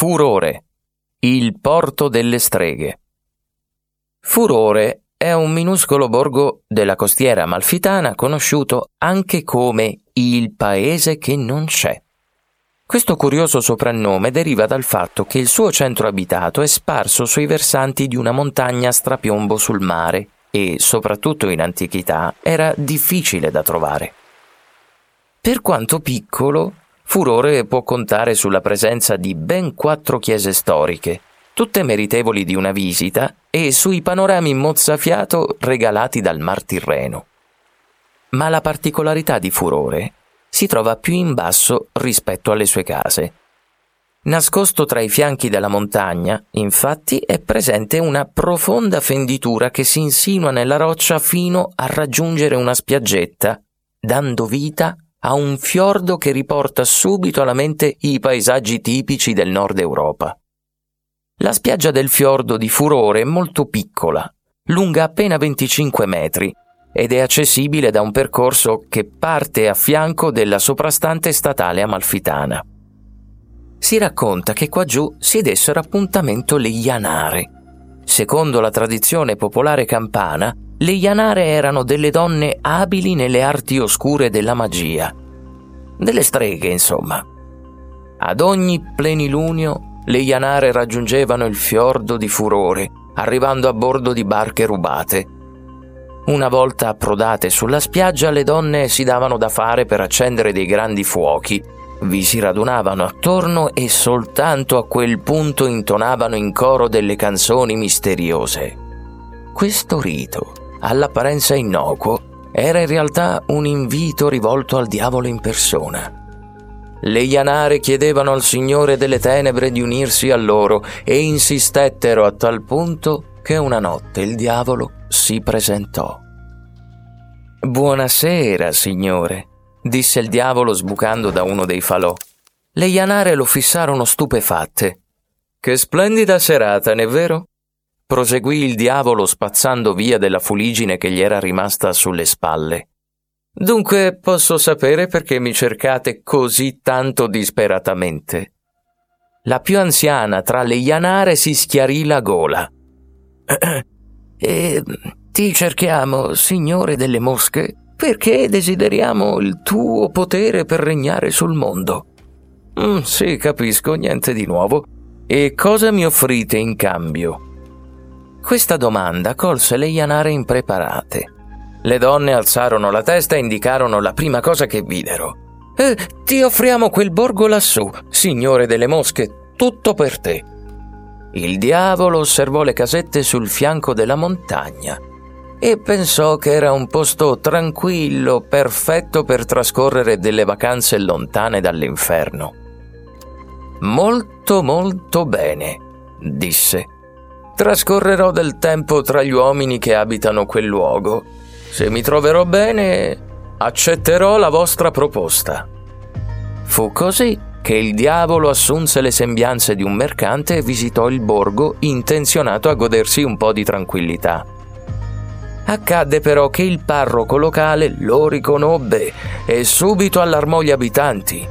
Furore, il porto delle streghe. Furore è un minuscolo borgo della costiera amalfitana conosciuto anche come il paese che non c'è. Questo curioso soprannome deriva dal fatto che il suo centro abitato è sparso sui versanti di una montagna strapiombo sul mare e, soprattutto in antichità, era difficile da trovare. Per quanto piccolo, Furore può contare sulla presenza di ben quattro chiese storiche, tutte meritevoli di una visita, e sui panorami mozzafiato regalati dal Mar Tirreno. Ma la particolarità di Furore si trova più in basso rispetto alle sue case. Nascosto tra i fianchi della montagna, infatti, è presente una profonda fenditura che si insinua nella roccia fino a raggiungere una spiaggetta, dando vita a un fiordo che riporta subito alla mente i paesaggi tipici del nord Europa. La spiaggia del fiordo di Furore è molto piccola, lunga appena 25 metri, ed è accessibile da un percorso che parte a fianco della soprastante statale amalfitana. Si racconta che qua giù si dessero appuntamento le Ianare. Secondo la tradizione popolare campana, le Ianare erano delle donne abili nelle arti oscure della magia. Delle streghe, insomma. Ad ogni plenilunio le Ianare raggiungevano il fiordo di furore, arrivando a bordo di barche rubate. Una volta approdate sulla spiaggia, le donne si davano da fare per accendere dei grandi fuochi. Vi si radunavano attorno e soltanto a quel punto intonavano in coro delle canzoni misteriose. Questo rito all'apparenza innocuo, era in realtà un invito rivolto al diavolo in persona. Le Ianare chiedevano al Signore delle Tenebre di unirsi a loro e insistettero a tal punto che una notte il diavolo si presentò. Buonasera, Signore, disse il diavolo sbucando da uno dei falò. Le Ianare lo fissarono stupefatte. Che splendida serata, n'è vero? Proseguì il diavolo spazzando via della fuligine che gli era rimasta sulle spalle. Dunque posso sapere perché mi cercate così tanto disperatamente. La più anziana tra le Ianare si schiarì la gola. E ti cerchiamo, signore delle mosche, perché desideriamo il tuo potere per regnare sul mondo. Mm, sì, capisco, niente di nuovo. E cosa mi offrite in cambio? Questa domanda colse le Ianare impreparate. Le donne alzarono la testa e indicarono la prima cosa che videro. Eh, ti offriamo quel borgo lassù, signore delle mosche, tutto per te. Il diavolo osservò le casette sul fianco della montagna e pensò che era un posto tranquillo, perfetto per trascorrere delle vacanze lontane dall'inferno. Molto molto bene, disse Trascorrerò del tempo tra gli uomini che abitano quel luogo. Se mi troverò bene, accetterò la vostra proposta. Fu così che il diavolo assunse le sembianze di un mercante e visitò il borgo intenzionato a godersi un po' di tranquillità. Accadde però che il parroco locale lo riconobbe e subito allarmò gli abitanti.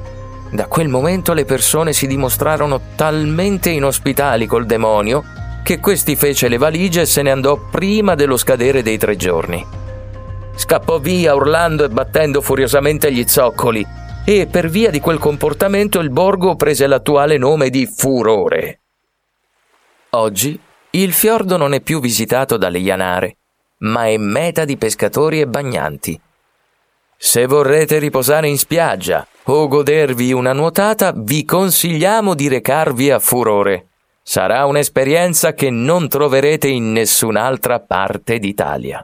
Da quel momento le persone si dimostrarono talmente inospitali col demonio che questi fece le valigie e se ne andò prima dello scadere dei tre giorni. Scappò via urlando e battendo furiosamente gli zoccoli e per via di quel comportamento il borgo prese l'attuale nome di Furore. Oggi il fiordo non è più visitato dalle Ianare, ma è meta di pescatori e bagnanti. Se vorrete riposare in spiaggia o godervi una nuotata, vi consigliamo di recarvi a Furore. Sarà un'esperienza che non troverete in nessun'altra parte d'Italia.